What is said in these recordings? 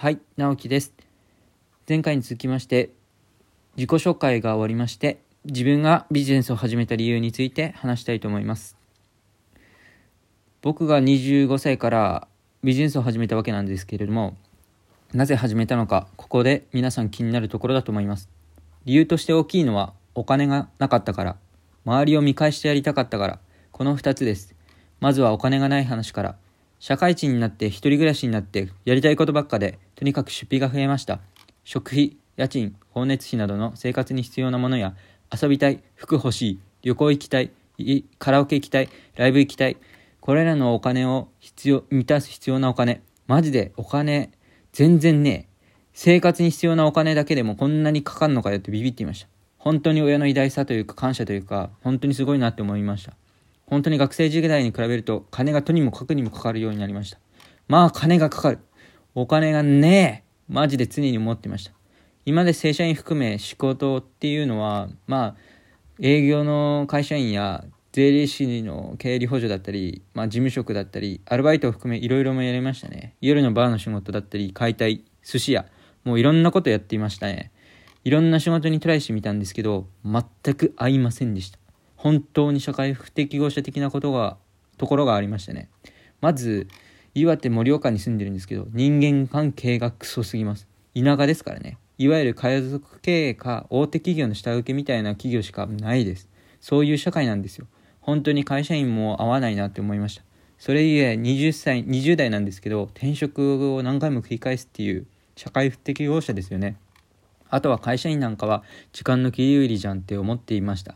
はい、直樹です。前回に続きまして、自己紹介が終わりまして、自分がビジネスを始めた理由について話したいと思います。僕が25歳からビジネスを始めたわけなんですけれども、なぜ始めたのか、ここで皆さん気になるところだと思います。理由として大きいのは、お金がなかったから、周りを見返してやりたかったから、この2つです。まずはお金がない話から。社会人になって一人暮らしになってやりたいことばっかでとにかく出費が増えました。食費家賃光熱費などの生活に必要なものや遊びたい服欲しい旅行行きたいカラオケ行きたいライブ行きたいこれらのお金を必要満たす必要なお金マジでお金全然ねえ。生活に必要なお金だけでもこんなにかかるのかよってビビっていました。本当に親の偉大さというか感謝というか本当にすごいなって思いました。本当に学生時代に比べると金がとにもかくにもかかるようになりました。まあ金がかかる。お金がねえ。マジで常に思ってました。今で正社員含め仕事っていうのは、まあ営業の会社員や税理士の経理補助だったり、まあ事務職だったり、アルバイトを含めいろいろもやりましたね。夜のバーの仕事だったり、解体、寿司屋、もういろんなことやっていましたね。いろんな仕事にトライしてみたんですけど、全く合いませんでした。本当に社会不適合者的なことがところがありましたね。まず岩手盛岡に住んでるんですけど人間関係がクソすぎます。田舎ですからね。いわゆる家族経営か大手企業の下請けみたいな企業しかないです。そういう社会なんですよ。本当に会社員も合わないなって思いました。それゆえ20歳20代なんですけど転職を何回も繰り返すっていう社会不適合者ですよね。あとは会社員なんかは時間の切り売りじゃんって思っていました。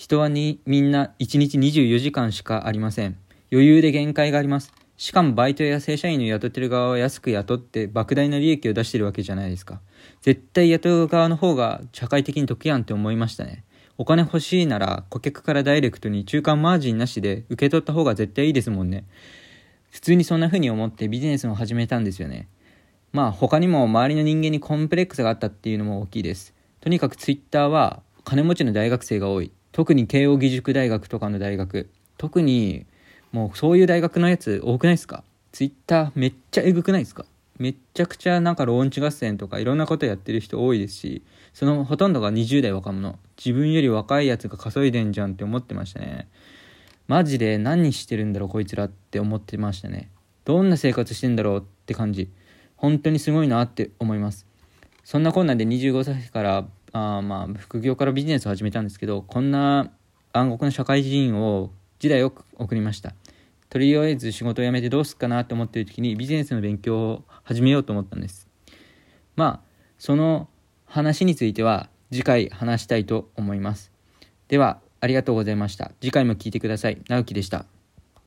人はにみんな1日24時間しかありません。余裕で限界があります。しかもバイトや正社員の雇ってる側は安く雇って莫大な利益を出してるわけじゃないですか。絶対雇う側の方が社会的に得やんって思いましたね。お金欲しいなら顧客からダイレクトに中間マージンなしで受け取った方が絶対いいですもんね。普通にそんな風に思ってビジネスを始めたんですよね。まあ他にも周りの人間にコンプレックスがあったっていうのも大きいです。とにかくツイッターは金持ちの大学生が多い。特に慶應義塾大学とかの大学特にもうそういう大学のやつ多くないですか？ツイッターめっちゃエグくないですか？めっちゃくちゃなんかローンチ合戦とかいろんなことやってる人多いですしそのほとんどが20代若者。自分より若いやつが稼いでんじゃんって思ってましたね。マジで何してるんだろうこいつらって思ってましたね。どんな生活してんだろうって感じ。本当にすごいなって思います。そんなこんなで25歳からあまあ副業からビジネスを始めたんですけどこんな暗黒の社会人を時代を送りました。とりあえず仕事を辞めてどうすっかなと思ってる時にビジネスの勉強を始めようと思ったんです。まあその話については次回話したいと思います。ではありがとうございました。次回も聞いてください。直樹でした。